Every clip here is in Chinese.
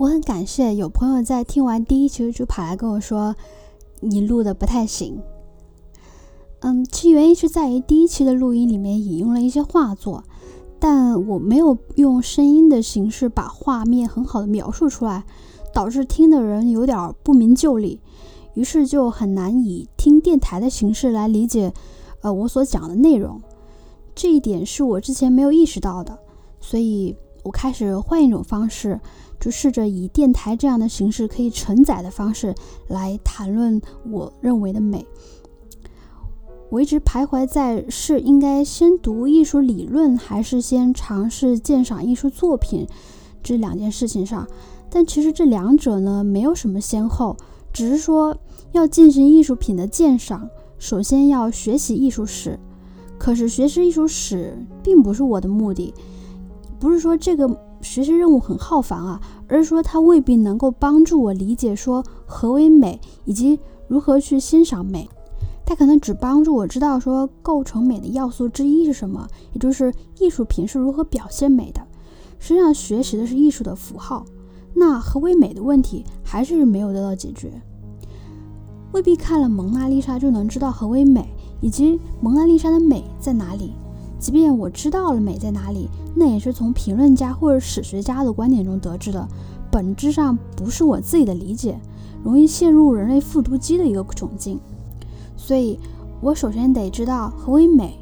我很感谢有朋友在听完第一期就跑来跟我说，你录的不太行。嗯，其原因是在于第一期的录音里面引用了一些画作，但我没有用声音的形式把画面很好的描述出来，导致听的人有点不明就里，于是就很难以听电台的形式来理解，呃，我所讲的内容。这一点是我之前没有意识到的，所以我开始换一种方式，就试着以电台这样的形式可以承载的方式来谈论我认为的美。我一直徘徊在是应该先读艺术理论，还是先尝试鉴赏艺术作品这两件事情上。但其实这两者呢，没有什么先后，只是说要进行艺术品的鉴赏，首先要学习艺术史。可是学习艺术史并不是我的目的，不是说这个学习任务很浩繁啊，而是说它未必能够帮助我理解说何为美，以及如何去欣赏美。它可能只帮助我知道说构成美的要素之一是什么，也就是艺术品是如何表现美的。实际上学习的是艺术的符号，那何为美的问题还是没有得到解决。未必看了蒙娜丽莎就能知道何为美，以及蒙娜丽莎的美在哪里。即便我知道了美在哪里，那也是从评论家或者史学家的观点中得知的，本质上不是我自己的理解，容易陷入人类复读机的一个窘境。所以，我首先得知道何为美。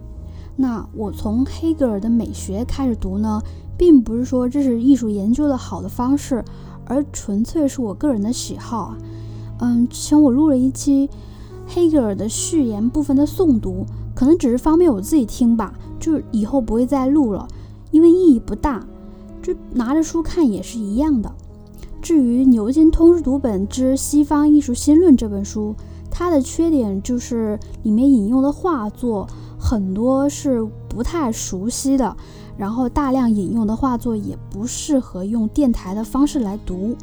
那我从黑格尔的美学开始读呢，并不是说这是艺术研究的好的方式，而纯粹是我个人的喜好啊。嗯，之前我录了一期黑格尔的序言部分的诵读，可能只是方便我自己听吧，就是以后不会再录了，因为意义不大，就拿着书看也是一样的。至于牛津通识读本之西方艺术新论这本书。它的缺点就是里面引用的画作很多是不太熟悉的，然后大量引用的画作也不适合用电台的方式来读，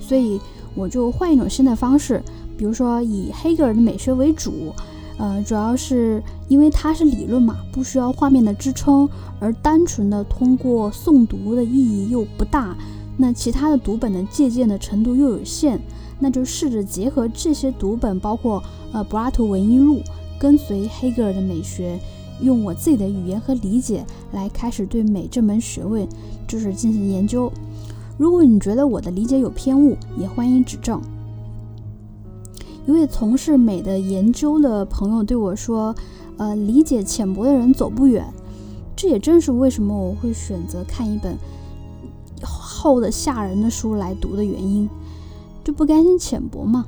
所以我就换一种新的方式，比如说以黑格尔的美学为主，呃，主要是因为它是理论嘛，不需要画面的支撑，而单纯的通过诵读的意义又不大，那其他的读本的借鉴的程度又有限。那就试着结合这些读本，包括呃柏拉图文艺录，跟随黑格尔的美学，用我自己的语言和理解来开始对美这门学问就是进行研究。如果你觉得我的理解有偏误，也欢迎指正。一位从事美的研究的朋友对我说：“呃，理解浅薄的人走不远。”这也正是为什么我会选择看一本厚的吓人的书来读的原因。就不甘心浅薄嘛？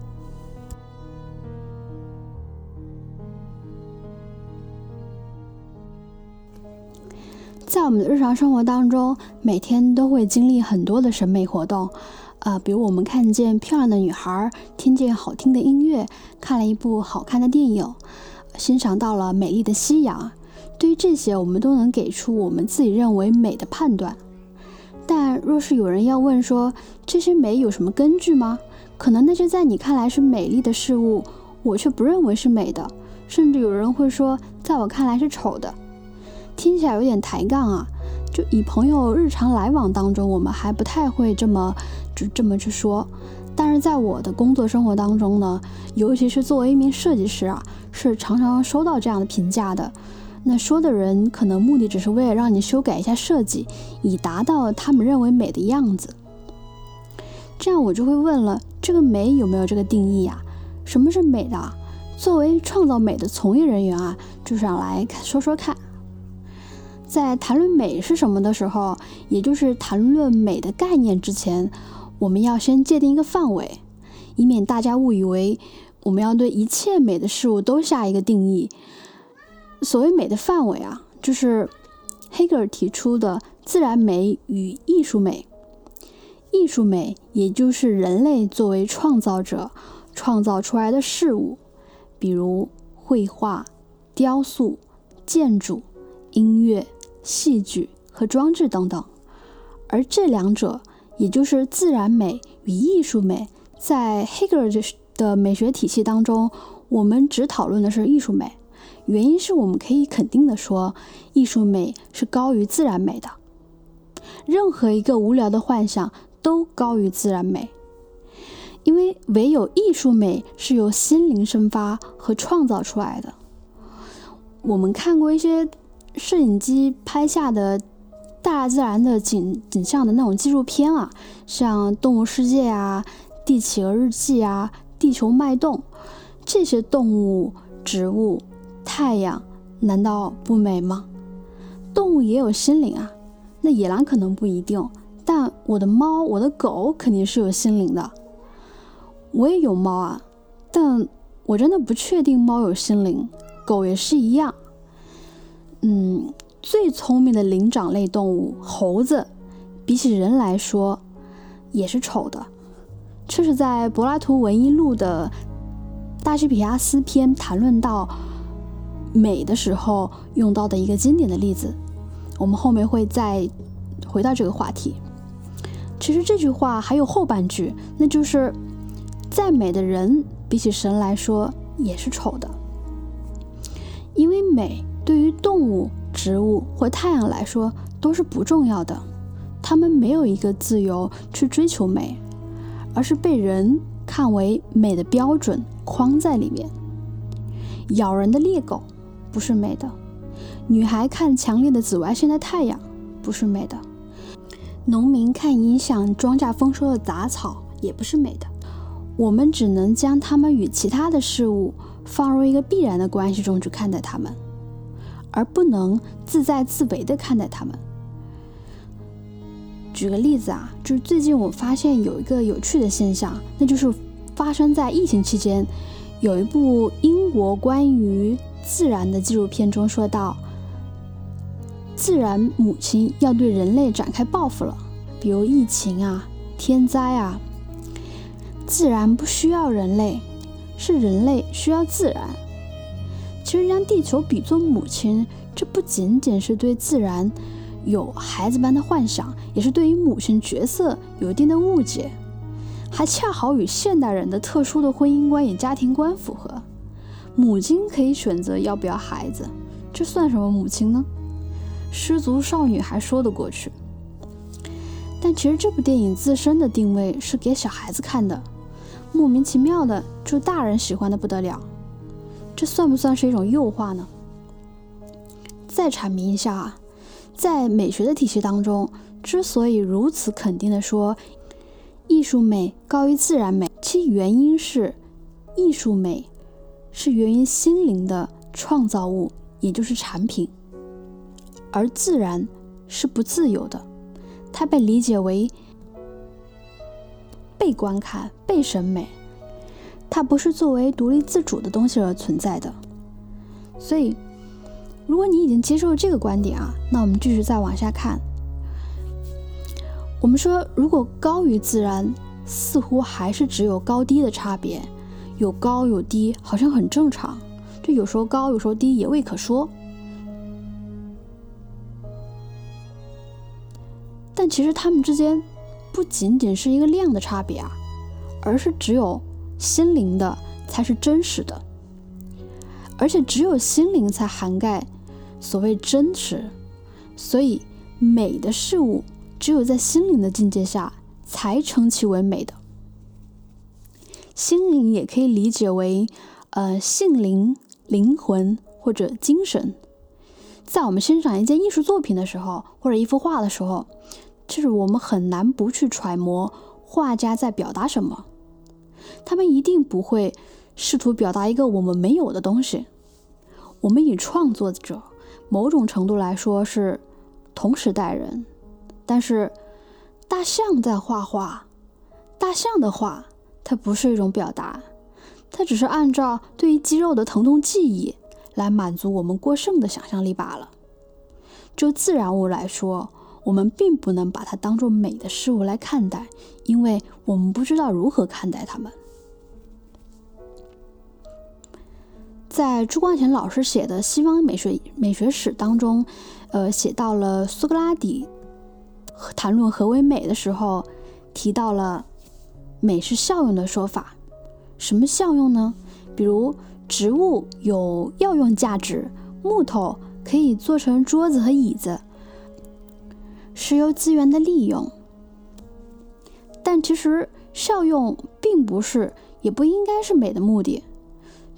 在我们的日常生活当中，每天都会经历很多的审美活动，啊，比如我们看见漂亮的女孩，听见好听的音乐，看了一部好看的电影，欣赏到了美丽的夕阳。对于这些，我们都能给出我们自己认为美的判断。但若是有人要问说这些美有什么根据吗？可能那些在你看来是美丽的事物，我却不认为是美的，甚至有人会说在我看来是丑的，听起来有点抬杠啊。就以朋友日常来往当中，我们还不太会这么就这么去说，但是在我的工作生活当中呢，尤其是作为一名设计师啊，是常常收到这样的评价的。那说的人可能目的只是为了让你修改一下设计，以达到他们认为美的样子。这样我就会问了，这个美有没有这个定义呀？什么是美的？作为创造美的从业人员啊，就想来说说看。在谈论美是什么的时候，也就是谈论美的概念之前，我们要先界定一个范围，以免大家误以为我们要对一切美的事物都下一个定义。所谓美的范围啊，就是黑格尔提出的自然美与艺术美。艺术美也就是人类作为创造者创造出来的事物，比如绘画、雕塑、建筑、音乐、戏剧和装置等等。而这两者，也就是自然美与艺术美，在黑格尔的美学体系当中，我们只讨论的是艺术美。原因是我们可以肯定的说，艺术美是高于自然美的。任何一个无聊的幻想都高于自然美，因为唯有艺术美是由心灵生发和创造出来的。我们看过一些摄影机拍下的大自然的景景象的那种纪录片啊，像《动物世界》啊，《地企鹅日记》啊，《地球脉动》，这些动物、植物、太阳，难道不美吗？动物也有心灵啊，那野狼可能不一定。但我的猫，我的狗肯定是有心灵的。我也有猫啊，但我真的不确定猫有心灵，狗也是一样。嗯，最聪明的灵长类动物猴子，比起人来说也是丑的。这是在柏拉图文艺录的《大西皮亚斯篇》谈论到美的时候用到的一个经典的例子。我们后面会再回到这个话题。其实这句话还有后半句，那就是再美的人比起神来说也是丑的，因为美对于动物、植物或太阳来说都是不重要的，它们没有一个自由去追求美，而是被人看为美的标准框在里面。咬人的猎狗不是美的，女孩看强烈的紫外线的太阳不是美的。农民看影响庄稼丰收的杂草也不是美的，我们只能将它们与其他的事物放入一个必然的关系中去看待它们，而不能自在自为的看待他们。举个例子啊，就是最近我发现有一个有趣的现象，那就是发生在疫情期间，有一部英国关于自然的纪录片中说到。自然母亲要对人类展开报复了，比如疫情啊、天灾啊。自然不需要人类，是人类需要自然。其实将地球比作母亲，这不仅仅是对自然有孩子般的幻想，也是对于母亲角色有一定的误解，还恰好与现代人的特殊的婚姻观与家庭观符合。母亲可以选择要不要孩子，这算什么母亲呢？失足少女还说得过去，但其实这部电影自身的定位是给小孩子看的，莫名其妙的就大人喜欢的不得了，这算不算是一种诱惑呢？再阐明一下啊，在美学的体系当中，之所以如此肯定的说艺术美高于自然美，其原因是艺术美是源于心灵的创造物，也就是产品。而自然是不自由的，它被理解为被观看、被审美，它不是作为独立自主的东西而存在的。所以，如果你已经接受了这个观点啊，那我们继续再往下看。我们说，如果高于自然，似乎还是只有高低的差别，有高有低，好像很正常。这有时候高，有时候低，也未可说。但其实它们之间不仅仅是一个量的差别啊，而是只有心灵的才是真实的，而且只有心灵才涵盖所谓真实。所以美的事物只有在心灵的境界下才称其为美的。心灵也可以理解为呃性灵、灵魂或者精神。在我们欣赏一件艺术作品的时候，或者一幅画的时候。就是我们很难不去揣摩画家在表达什么，他们一定不会试图表达一个我们没有的东西。我们以创作者某种程度来说是同时代人，但是大象在画画，大象的画它不是一种表达，它只是按照对于肌肉的疼痛记忆来满足我们过剩的想象力罢了。就自然物来说。我们并不能把它当做美的事物来看待，因为我们不知道如何看待它们。在朱光潜老师写的《西方美学美学史》当中，呃，写到了苏格拉底谈论何为美的时候，提到了美是效用的说法。什么效用呢？比如植物有药用价值，木头可以做成桌子和椅子。石油资源的利用，但其实效用并不是，也不应该是美的目的。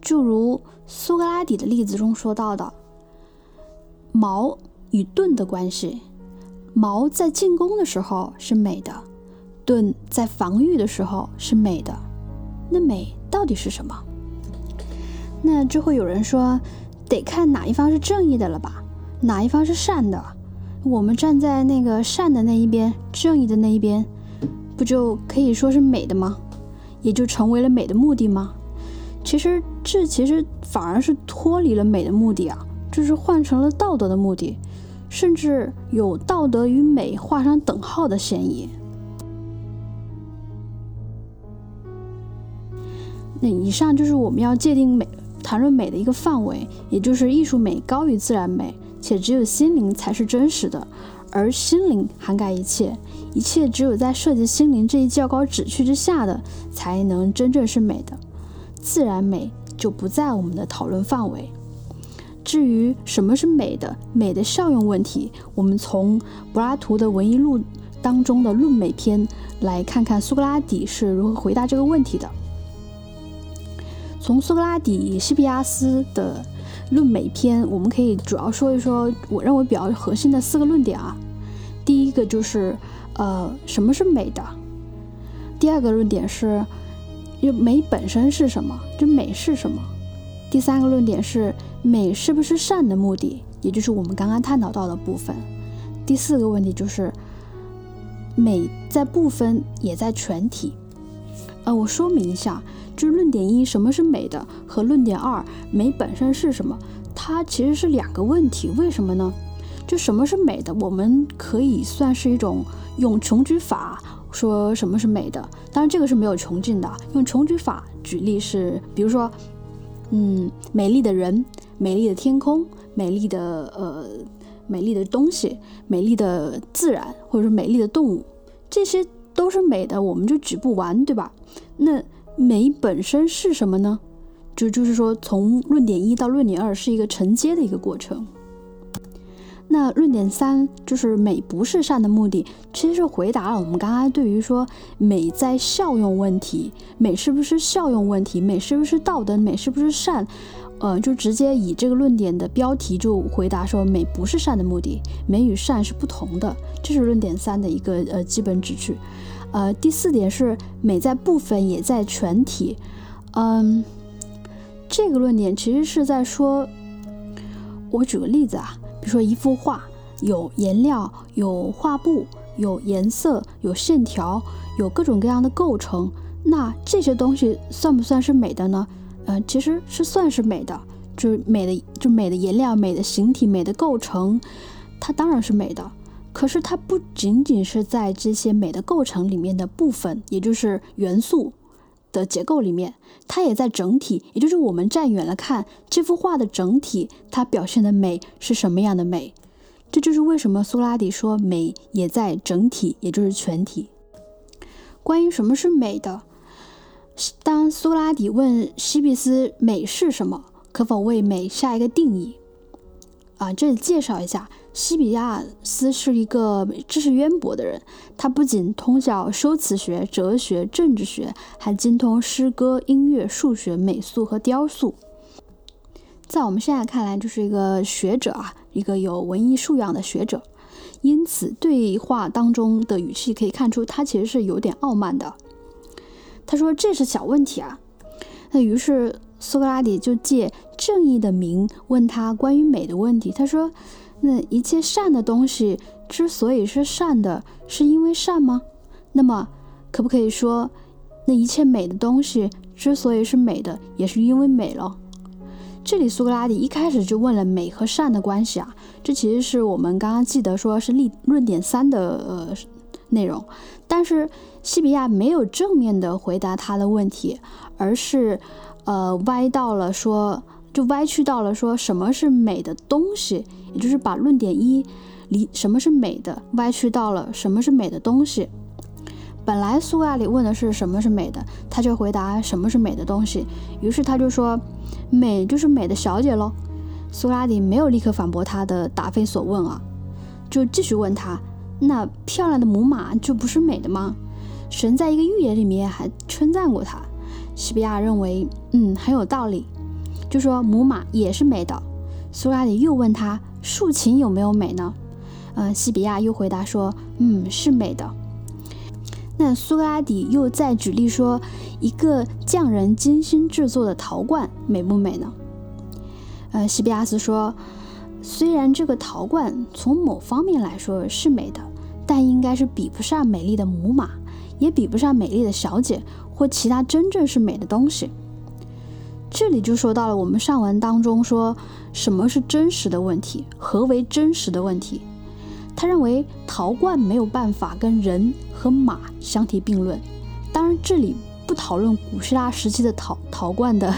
就如苏格拉底的例子中说到的，矛与盾的关系，矛在进攻的时候是美的，盾在防御的时候是美的。那美到底是什么？那就会有人说，得看哪一方是正义的了吧？哪一方是善的？我们站在那个善的那一边，正义的那一边，不就可以说是美的吗？也就成为了美的目的吗？其实这其实反而是脱离了美的目的啊，就是换成了道德的目的，甚至有道德与美画上等号的嫌疑。那以上就是我们要界定美、谈论美的一个范围，也就是艺术美高于自然美，且只有心灵才是真实的，而心灵涵盖一切，一切只有在涉及心灵这一较高旨趣之下的，才能真正是美的。自然美就不在我们的讨论范围。至于什么是美的、美的效用问题，我们从柏拉图的《文艺录》当中的《论美篇》来看看苏格拉底是如何回答这个问题的。从苏格拉底、西庇阿斯的《论美篇》，我们可以主要说一说我认为比较核心的四个论点啊。第一个就是，呃，什么是美的？第二个论点是，就美本身是什么？就美是什么？第三个论点是，美是不是善的目的？也就是我们刚刚探讨到的部分。第四个问题就是，美在部分也在全体。呃，我说明一下。就是论点一，什么是美的，和论点二，美本身是什么，它其实是两个问题。为什么呢？就什么是美的，我们可以算是一种用穷举法说什么是美的。当然，这个是没有穷尽的。用穷举法举例是，比如说，嗯，美丽的人，美丽的天空，美丽的呃，美丽的东西，美丽的自然，或者说美丽的动物，这些都是美的，我们就举不完，对吧？那。美本身是什么呢？就就是说，从论点一到论点二是一个承接的一个过程。那论点三就是美不是善的目的，其实是回答了我们刚刚对于说美在效用问题，美是不是效用问题，美是不是道德，美是不是善，呃，就直接以这个论点的标题就回答说美不是善的目的，美与善是不同的，这是论点三的一个呃基本旨趣。呃，第四点是美在部分也在全体。嗯，这个论点其实是在说，我举个例子啊，比如说一幅画，有颜料，有画布，有颜色，有线条，有各种各样的构成，那这些东西算不算是美的呢？呃，其实是算是美的，就是美的，就美的颜料、美的形体、美的构成，它当然是美的。可是它不仅仅是在这些美的构成里面的部分，也就是元素的结构里面，它也在整体，也就是我们站远了看这幅画的整体，它表现的美是什么样的美？这就是为什么苏拉底说美也在整体，也就是全体。关于什么是美的，当苏拉底问西比斯美是什么，可否为美下一个定义？啊，这里介绍一下。西比亚斯是一个知识渊博的人，他不仅通晓修辞学、哲学、政治学，还精通诗歌、音乐、数学、美术和雕塑。在我们现在看来，就是一个学者啊，一个有文艺素养的学者。因此，对话当中的语气可以看出，他其实是有点傲慢的。他说：“这是小问题啊。”那于是苏格拉底就借正义的名问他关于美的问题。他说。那一切善的东西之所以是善的，是因为善吗？那么，可不可以说，那一切美的东西之所以是美的，也是因为美了？这里苏格拉底一开始就问了美和善的关系啊，这其实是我们刚刚记得说是立论点三的呃内容，但是西比亚没有正面的回答他的问题，而是呃歪到了说。就歪曲到了说什么是美的东西，也就是把论点一离什么是美的歪曲到了什么是美的东西。本来苏格拉底问的是什么是美的，他就回答什么是美的东西。于是他就说美就是美的小姐喽。苏格拉底没有立刻反驳他的答非所问啊，就继续问他那漂亮的母马就不是美的吗？神在一个寓言里面还称赞过他。西比亚认为，嗯，很有道理，就说母马也是美的。苏格拉底又问他，竖琴有没有美呢？嗯，西比亚又回答说，嗯，是美的。那苏格拉底又再举例说，一个匠人精心制作的陶罐美不美呢？呃，西比亚斯说，虽然这个陶罐从某方面来说是美的，但应该是比不上美丽的母马，也比不上美丽的小姐或其他真正是美的东西。这里就说到了我们上文当中说什么是真实的问题，何为真实的问题？他认为陶罐没有办法跟人和马相提并论。当然，这里不讨论古希腊时期的陶陶罐的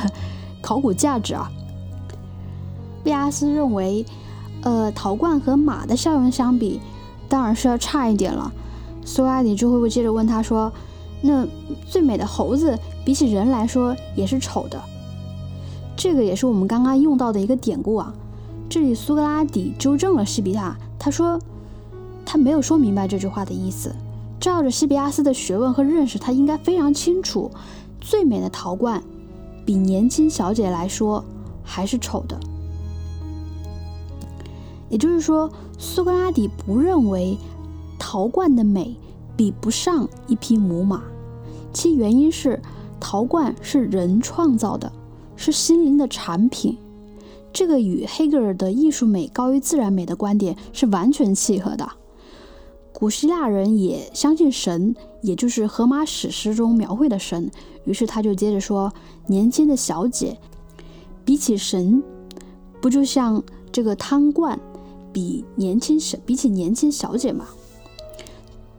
考古价值啊。贝阿斯认为，呃，陶罐和马的效用相比，当然是要差一点了。苏格拉底就会接着问他说：“那最美的猴子比起人来说也是丑的。”这个也是我们刚刚用到的一个典故啊。这里苏格拉底纠正了西比亚，他说。他没有说明白这句话的意思。照着西比亚斯的学问和认识，他应该非常清楚，最美的陶罐比年轻小姐来说还是丑的。也就是说，苏格拉底不认为陶罐的美比不上一匹母马，其原因是陶罐是人创造的，是心灵的产品。这个与黑格尔的艺术美高于自然美的观点是完全契合的。古希腊人也相信神，也就是荷马史诗中描绘的神。于是他就接着说：“年轻的小姐，比起神，不就像这个汤罐比年轻小，比起年轻小姐吗？”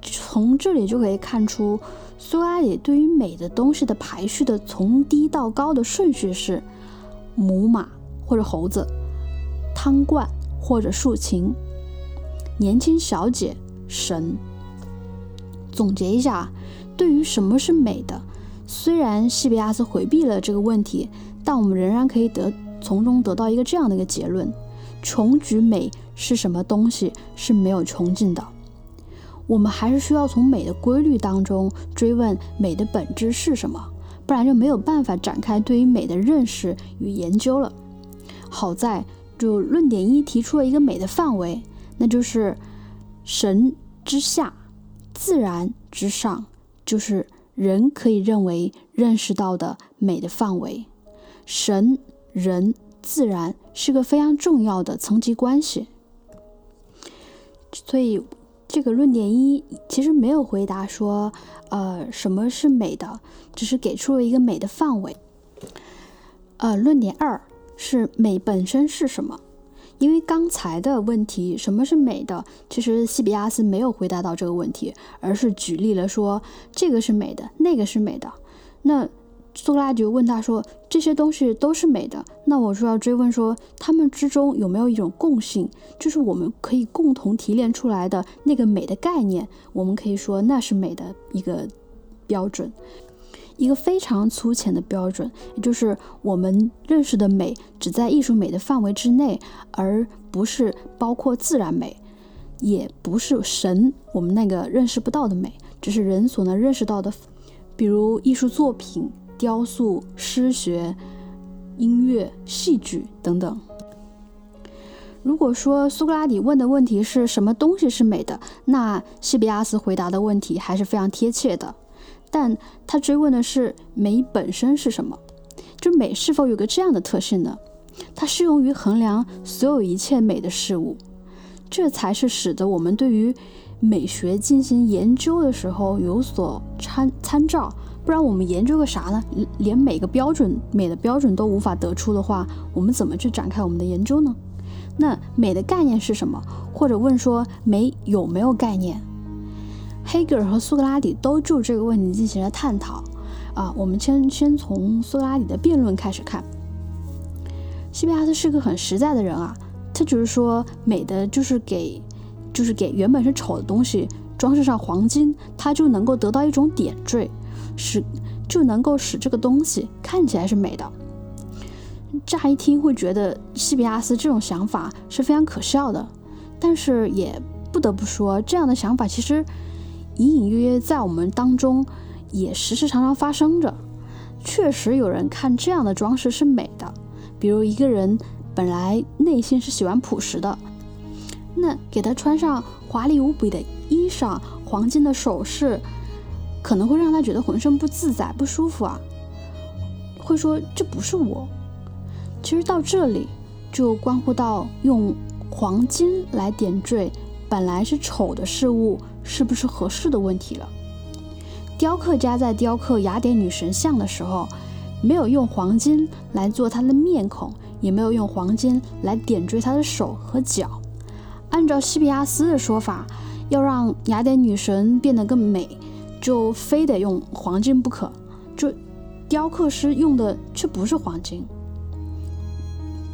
从这里就可以看出，苏格拉底对于美的东西的排序的从低到高的顺序是：母马或者猴子，汤罐或者竖琴，年轻小姐。神。总结一下，对于什么是美的，虽然西比亚斯回避了这个问题，但我们仍然可以得从中得到一个这样的一个结论：穷举美是什么东西是没有穷尽的。我们还是需要从美的规律当中追问美的本质是什么，不然就没有办法展开对于美的认识与研究了。好在，就论点一提出了一个美的范围，那就是神。之下，自然之上，就是人可以认为认识到的美的范围。神、人、自然是个非常重要的层级关系。所以，这个论点一其实没有回答说，呃，什么是美的，只是给出了一个美的范围。呃，论点二是美本身是什么？因为刚才的问题，什么是美的？其实西比亚斯没有回答到这个问题，而是举例了说这个是美的，那个是美的。那苏格拉底问他说这些东西都是美的，那我就要追问说他们之中有没有一种共性，就是我们可以共同提炼出来的那个美的概念，我们可以说那是美的一个标准。一个非常粗浅的标准，也就是我们认识的美只在艺术美的范围之内，而不是包括自然美，也不是神我们那个认识不到的美，只是人所能认识到的，比如艺术作品、雕塑、诗学、音乐、戏剧等等。如果说苏格拉底问的问题是什么东西是美的，那西比亚斯回答的问题还是非常贴切的。但他追问的是美本身是什么？就美是否有个这样的特性呢？它适用于衡量所有一切美的事物，这才是使得我们对于美学进行研究的时候有所参参照。不然我们研究个啥呢？连每个标准美的标准都无法得出的话，我们怎么去展开我们的研究呢？那美的概念是什么？或者问说美有没有概念？黑格尔和苏格拉底都就这个问题进行了探讨。啊，我们先先从苏格拉底的辩论开始看。西比亚斯是个很实在的人啊，他只是说美的就是给，就是给原本是丑的东西装饰上黄金，它就能够得到一种点缀，使就能够使这个东西看起来是美的。乍一听会觉得西比亚斯这种想法是非常可笑的，但是也不得不说，这样的想法其实。隐隐约约在我们当中也时时常常发生着。确实有人看这样的装饰是美的，比如一个人本来内心是喜欢朴实的，那给他穿上华丽无比的衣裳、黄金的首饰，可能会让他觉得浑身不自在、不舒服啊。会说这不是我。其实到这里就关乎到用黄金来点缀本来是丑的事物是不是合适的问题了。雕刻家在雕刻雅典女神像的时候，没有用黄金来做她的面孔，也没有用黄金来点缀她的手和脚。按照西比亚斯的说法，要让雅典女神变得更美，就非得用黄金不可。就雕刻师用的却不是黄金，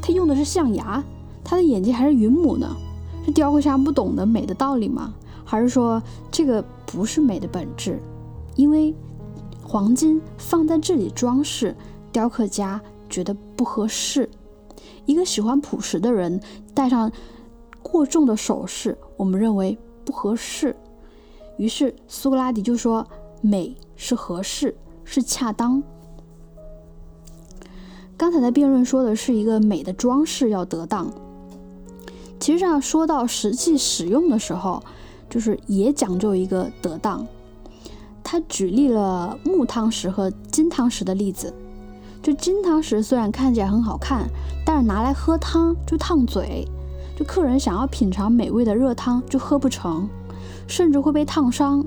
他用的是象牙，他的眼睛还是云母呢？是雕刻家不懂得美的道理吗？还是说这个不是美的本质？因为黄金放在这里装饰，雕刻家觉得不合适。一个喜欢朴实的人戴上过重的首饰，我们认为不合适。于是苏格拉底就说：“美是合适，是恰当。”刚才的辩论说的是一个美的装饰要得当，其实上说到实际使用的时候，就是也讲究一个得当。他举例了木汤匙和金汤匙的例子。就金汤匙虽然看起来很好看，但是拿来喝汤就烫嘴，就客人想要品尝美味的热汤就喝不成，甚至会被烫伤。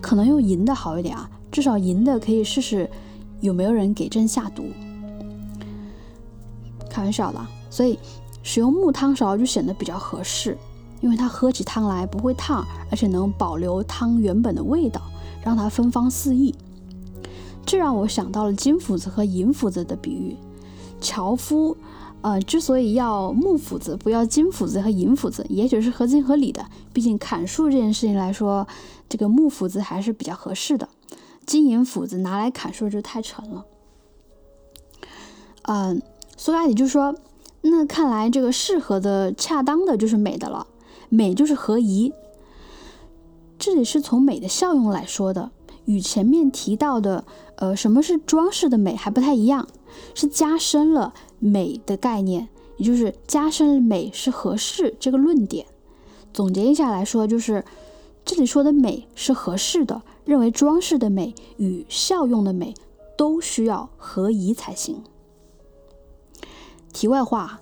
可能用银的好一点啊，至少银的可以试试有没有人给朕下毒。开玩笑的，所以使用木汤勺就显得比较合适，因为它喝起汤来不会烫，而且能保留汤原本的味道。让它芬芳四溢，这让我想到了金斧子和银斧子的比喻。樵夫，呃，之所以要木斧子，不要金斧子和银斧子，也许是合情合理的。毕竟砍树这件事情来说，这个木斧子还是比较合适的，金银斧子拿来砍树就太沉了。嗯，苏格拉底就说：“那看来这个适合的、恰当的，就是美的了。美就是合宜。”这里是从美的效用来说的，与前面提到的，呃，什么是装饰的美还不太一样，是加深了美的概念，也就是加深美是合适这个论点。总结一下来说，就是这里说的美是合适的，认为装饰的美与效用的美都需要合宜才行。题外话。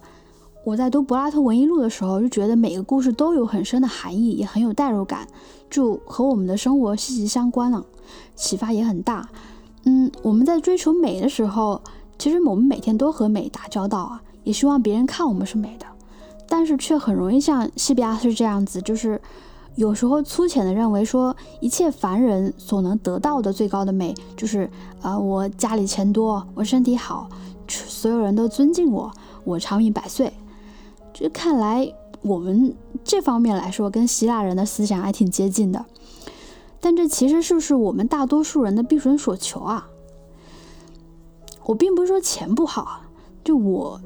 我在读柏拉图文艺录的时候，就觉得每个故事都有很深的含义，也很有代入感，就和我们的生活息息相关了，启发也很大。嗯，我们在追求美的时候，其实我们每天都和美打交道啊，也希望别人看我们是美的，但是却很容易像西比亚斯这样子，就是有时候粗浅的认为说，一切凡人所能得到的最高的美，就是啊，我家里钱多，我身体好，所有人都尊敬我，我长命百岁。这看来，我们这方面来说，跟希腊人的思想还挺接近的。但这其实是不是我们大多数人的闭门所求啊？我并不是说钱不好啊，就我，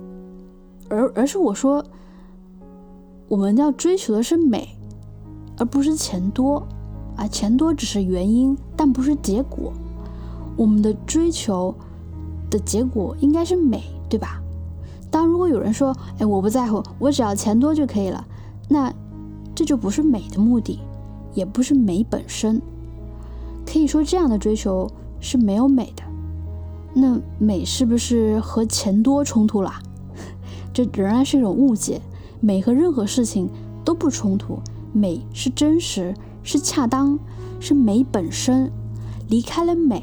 而而是我说，我们要追求的是美，而不是钱多啊。钱多只是原因，但不是结果。我们的追求的结果应该是美，对吧？当如果有人说，哎，我不在乎，我只要钱多就可以了，那这就不是美的目的，也不是美本身。可以说这样的追求是没有美的。那美是不是和钱多冲突了？这仍然是一种误解。美和任何事情都不冲突，美是真实，是恰当，是美本身。离开了美，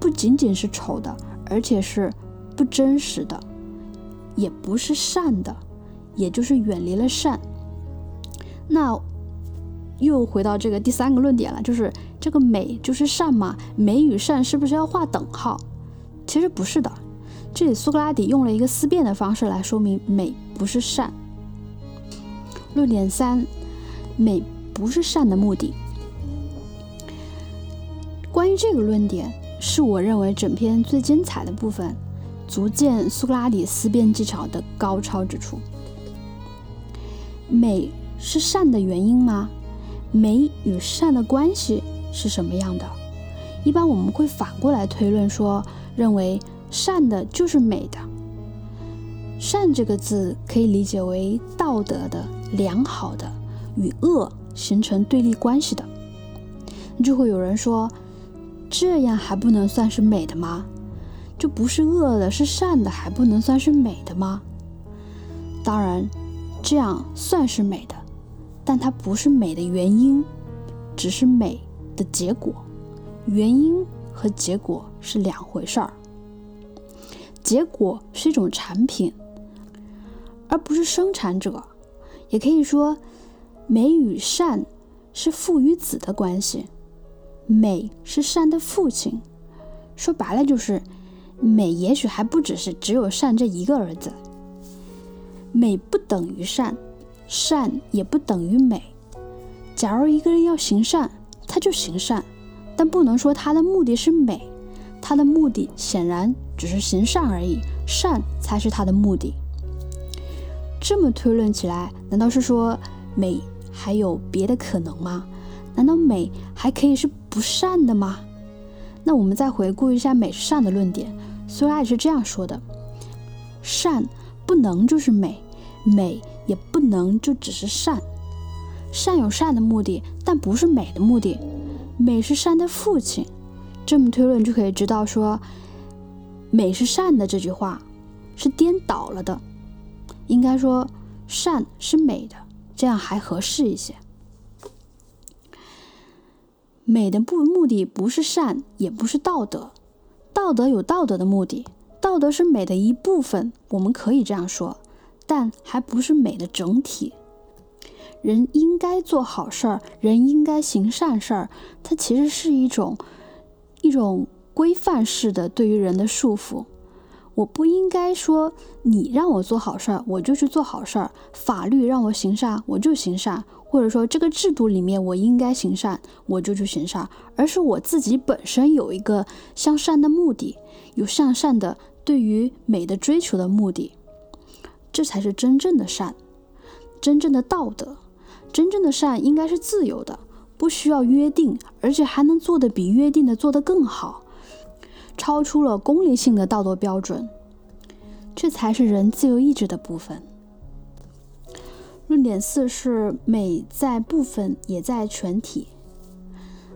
不仅仅是丑的，而且是不真实的。也不是善的，也就是远离了善。那又回到这个第三个论点了，就是这个美就是善吗？美与善是不是要画等号？其实不是的。这里苏格拉底用了一个思辨的方式来说明美不是善。论点三，美不是善的目的。关于这个论点，是我认为整篇最精彩的部分。足见苏格拉底思辨技巧的高超之处。美是善的原因吗？美与善的关系是什么样的？一般我们会反过来推论说，认为善的就是美的。善这个字可以理解为道德的、良好的，与恶形成对立关系的。就会有人说，这样还不能算是美的吗？就不是恶的，是善的，还不能算是美的吗？当然，这样算是美的，但它不是美的原因，只是美的结果。原因和结果是两回事儿。结果是一种产品，而不是生产者。也可以说，美与善是父与子的关系。美是善的父亲，说白了就是，美也许还不只是只有善这一个儿子。美不等于善，善也不等于美。假如一个人要行善，他就行善，但不能说他的目的是美，他的目的显然只是行善而已，善才是他的目的。这么推论起来，难道是说美还有别的可能吗？难道美还可以是不善的吗？那我们再回顾一下美善的论点，苏拉也是这样说的：善不能就是美，美也不能就只是善。善有善的目的，但不是美的目的。美是善的父亲。这么推论就可以知道，说美是善的这句话是颠倒了的。应该说善是美的，这样还合适一些。美的不目的不是善，也不是道德。道德有道德的目的，道德是美的一部分，我们可以这样说，但还不是美的整体。人应该做好事儿，人应该行善事儿，它其实是一种一种规范式的对于人的束缚。我不应该说你让我做好事儿，我就去做好事儿；法律让我行善，我就行善。或者说，这个制度里面我应该行善，我就去行善，而是我自己本身有一个向善的目的，有向善的对于美的追求的目的，这才是真正的善，真正的道德，真正的善应该是自由的，不需要约定，而且还能做得比约定的做得更好，超出了功利性的道德标准，这才是人自由意志的部分。论点四是美在部分，也在全体。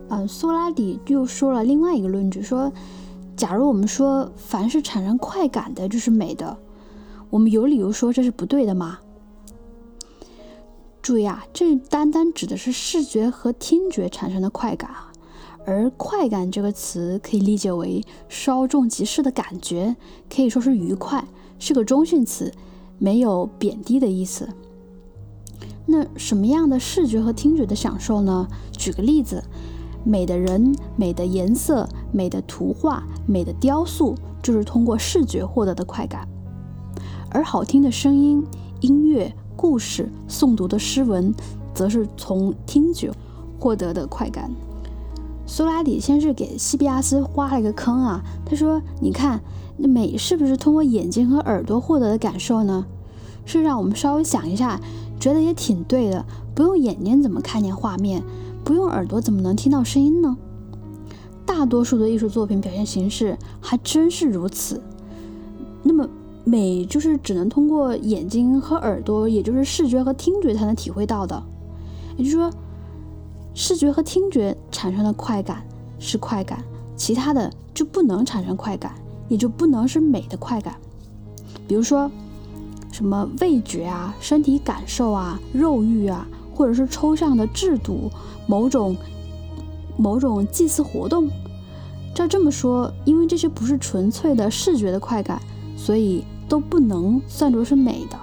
嗯，苏拉底又说了另外一个论据，说，假如我们说凡是产生快感的就是美的，我们有理由说这是不对的吗？注意啊，这单单指的是视觉和听觉产生的快感啊，而快感这个词可以理解为稍纵即逝的感觉，可以说是愉快，是个中性词，没有贬低的意思。那什么样的视觉和听觉的享受呢？举个例子，美的人、美的颜色、美的图画、美的雕塑，就是通过视觉获得的快感；而好听的声音、音乐、故事、诵读的诗文，则是从听觉获得的快感。苏拉底先是给西比亚斯挖了一个坑啊，他说：“你看，美是不是通过眼睛和耳朵获得的感受呢？”是让我们稍微想一下。觉得也挺对的，不用眼睛怎么看见画面，不用耳朵怎么能听到声音呢？大多数的艺术作品表现形式还真是如此。那么美就是只能通过眼睛和耳朵，也就是视觉和听觉才能体会到的。也就是说，视觉和听觉产生的快感是快感，其他的就不能产生快感，也就不能是美的快感。比如说。什么味觉啊、身体感受啊、肉欲啊，或者是抽象的制度、某种某种祭祀活动，照这么说，因为这些不是纯粹的视觉的快感，所以都不能算作是美的。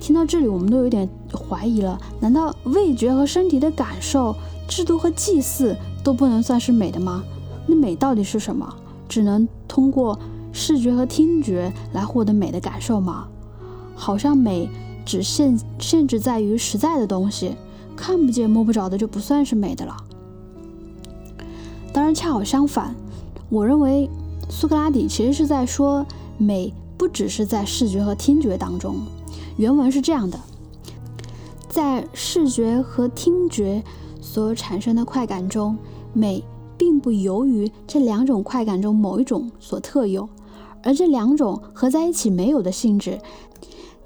听到这里，我们都有点怀疑了：难道味觉和身体的感受、制度和祭祀都不能算是美的吗？那美到底是什么？只能通过视觉和听觉来获得美的感受吗？好像美只限限制在于实在的东西，看不见摸不着的就不算是美的了。当然，恰好相反，我认为苏格拉底其实是在说美不只是在视觉和听觉当中。原文是这样的：在视觉和听觉所产生的快感中，美并不由于这两种快感中某一种所特有，而这两种合在一起没有的性质，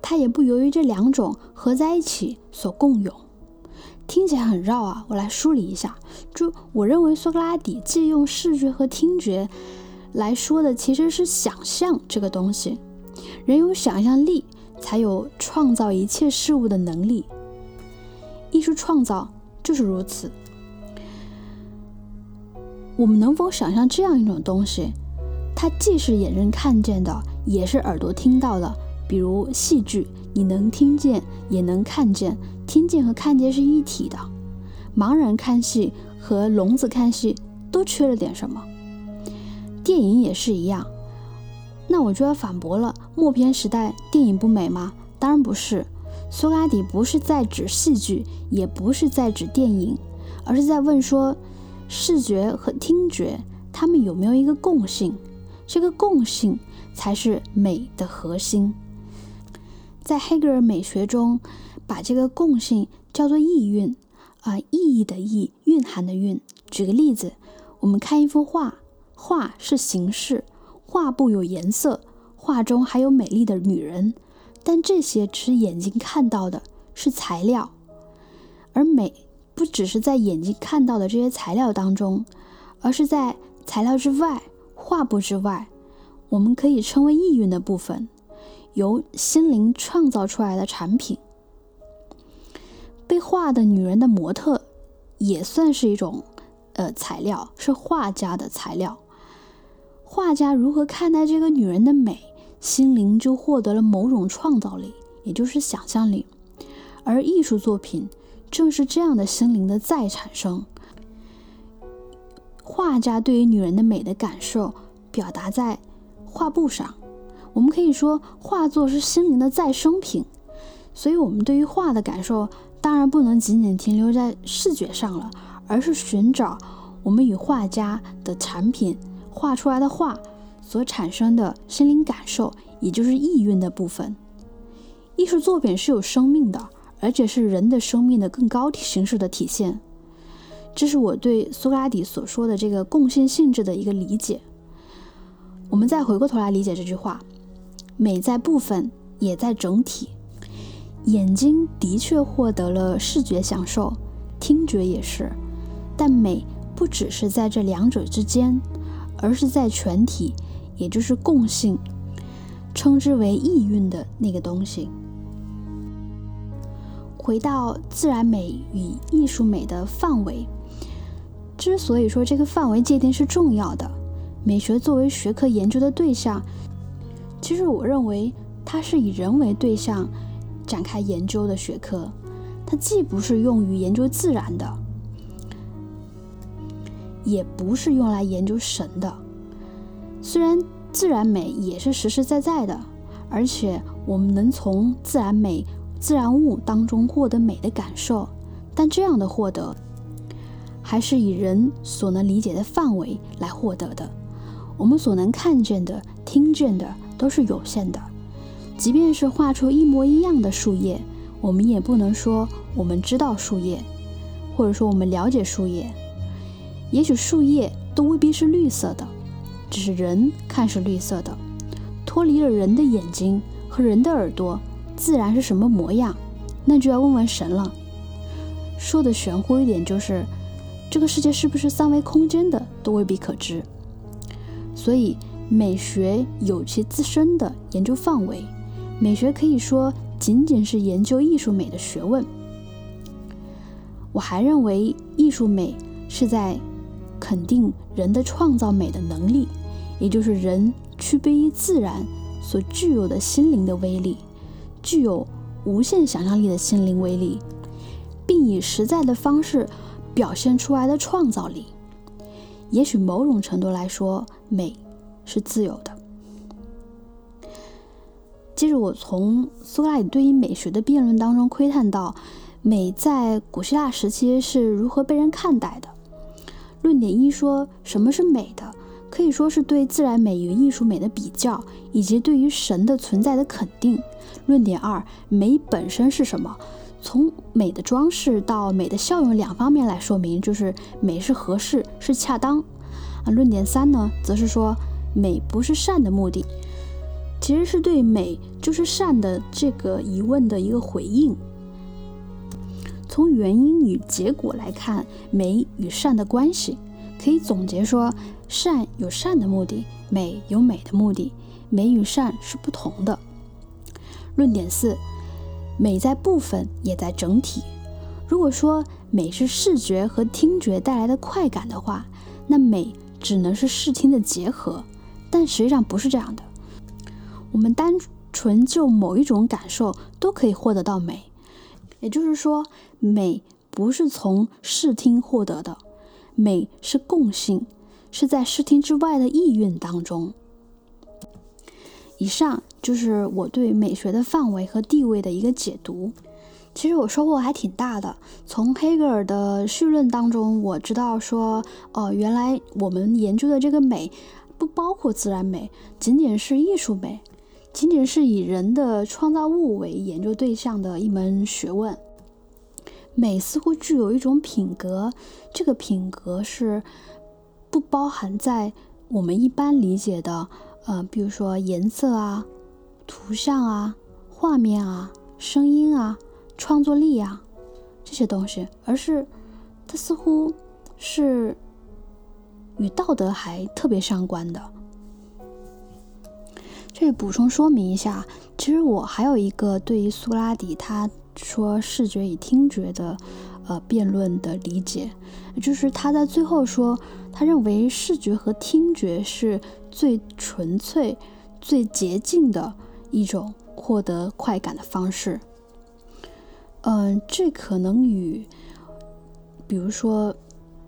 它也不由于这两种合在一起所共有。听起来很绕啊，我来梳理一下。就我认为，苏格拉底借用视觉和听觉来说的，其实是想象这个东西。人有想象力，才有创造一切事物的能力。艺术创造就是如此。我们能否想象这样一种东西？它既是眼睛看见的，也是耳朵听到的。比如戏剧，你能听见，也能看见。听见和看见是一体的，盲人看戏和聋子看戏都缺了点什么。电影也是一样，那我就要反驳了：默片时代电影不美吗？当然不是。苏格拉底不是在指戏剧，也不是在指电影，而是在问说，视觉和听觉它们有没有一个共性？这个共性才是美的核心。在黑格尔美学中。把这个共性叫做意蕴，啊，意义的意，蕴含的蕴。举个例子，我们看一幅画，画是形式，画布有颜色，画中还有美丽的女人，但这些只是眼睛看到的，是材料。而美不只是在眼睛看到的这些材料当中，而是在材料之外，画布之外，我们可以称为意蕴的部分，由心灵创造出来的产品。被画的女人的模特也算是一种呃材料，是画家的材料。画家如何看待这个女人的美，心灵就获得了某种创造力，也就是想象力。而艺术作品正是这样的心灵的再产生。画家对于女人的美的感受表达在画布上，我们可以说画作是心灵的再生品。所以，我们对于画的感受。当然不能仅仅停留在视觉上了，而是寻找我们与画家的产品画出来的画所产生的心灵感受，也就是意蕴的部分。艺术作品是有生命的，而且是人的生命的更高体形式的体现。这是我对苏格拉底所说的这个共性性质的一个理解。我们再回过头来理解这句话：美在部分，也在整体。眼睛的确获得了视觉享受，听觉也是，但美不只是在这两者之间，而是在全体，也就是共性，称之为意蕴的那个东西。回到自然美与艺术美的范围，之所以说这个范围界定是重要的，美学作为学科研究的对象，其实我认为它是以人为对象。展开研究的学科，它既不是用于研究自然的，也不是用来研究神的。虽然自然美也是实实在在的，而且我们能从自然美、自然物当中获得美的感受，但这样的获得，还是以人所能理解的范围来获得的。我们所能看见的、听见的都是有限的。即便是画出一模一样的树叶，我们也不能说我们知道树叶，或者说我们了解树叶。也许树叶都未必是绿色的，只是人看是绿色的。脱离了人的眼睛和人的耳朵，自然是什么模样？那就要问问神了。说的玄乎一点，就是这个世界是不是三维空间的，都未必可知。所以，美学有其自身的研究范围。美学可以说仅仅是研究艺术美的学问。我还认为，艺术美是在肯定人的创造美的能力，也就是人区别于自然所具有的心灵的威力，具有无限想象力的心灵威力，并以实在的方式表现出来的创造力。也许某种程度来说，美是自由的。接着，我从苏格拉底对于美学的辩论当中窥探到，美在古希腊时期是如何被人看待的。论点一说，什么是美的，可以说是对自然美与艺术美的比较，以及对于神的存在的肯定。论点二，美本身是什么？从美的装饰到美的效用两方面来说明，就是美是合适，是恰当。啊，论点三呢，则是说美不是善的目的，其实是对美就是善的这个疑问的一个回应。从原因与结果来看，美与善的关系，可以总结说，善有善的目的，美有美的目的，美与善是不同的。论点四。美在部分，也在整体。如果说美是视觉和听觉带来的快感的话，那美只能是视听的结合。但实际上不是这样的。我们单纯就某一种感受都可以获得到美，也就是说，美不是从视听获得的，美是共性，是在视听之外的意蕴当中。以上就是我对美学的范围和地位的一个解读。其实我收获还挺大的。从黑格尔的绪论当中，我知道说，哦，原来我们研究的这个美，不包括自然美，仅仅是艺术美，仅仅是以人的创造物为研究对象的一门学问。美似乎具有一种品格，这个品格是不包含在我们一般理解的。呃，比如说颜色啊、图像啊、画面啊、声音啊、创作力啊这些东西，而是它似乎是与道德还特别相关的。这里补充说明一下，其实我还有一个对于苏拉底他说视觉与听觉的呃辩论的理解，就是他在最后说，他认为视觉和听觉是。最纯粹、最洁净的一种获得快感的方式。嗯，这可能与，比如说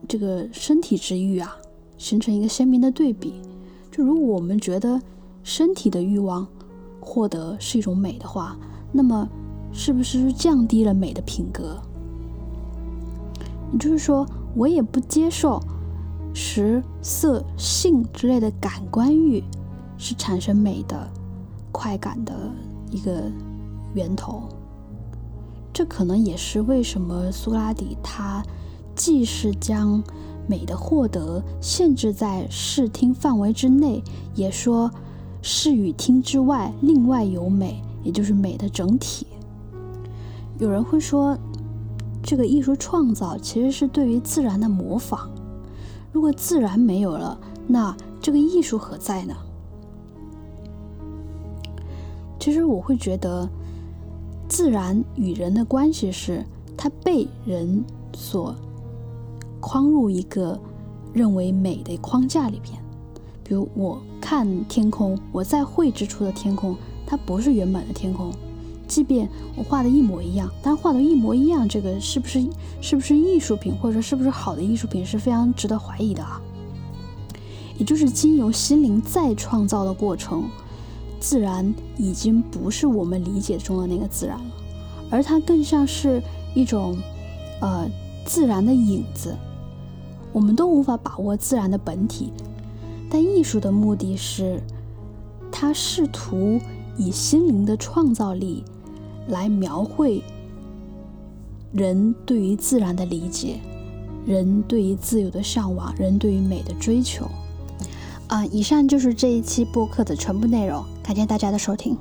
这个身体之欲啊，形成一个鲜明的对比。就如果我们觉得身体的欲望获得是一种美的话，那么是不是降低了美的品格？也就是说，我也不接受。食色性之类的感官欲是产生美的快感的一个源头，这可能也是为什么苏格拉底他既是将美的获得限制在视听范围之内，也说视与听之外另外有美，也就是美的整体。有人会说，这个艺术创造其实是对于自然的模仿。如果自然没有了，那这个艺术何在呢？其实我会觉得，自然与人的关系是，它被人所框入一个认为美的框架里边。比如我看天空，我在绘制出的天空，它不是原本的天空。即便我画的一模一样，但画的一模一样，这个是不是是不是艺术品，或者是不是好的艺术品，是非常值得怀疑的啊。也就是经由心灵再创造的过程，自然已经不是我们理解中的那个自然了，而它更像是一种呃自然的影子。我们都无法把握自然的本体，但艺术的目的是，它试图以心灵的创造力。来描绘人对于自然的理解，人对于自由的向往，人对于美的追求。啊，以上就是这一期播客的全部内容，感谢大家的收听。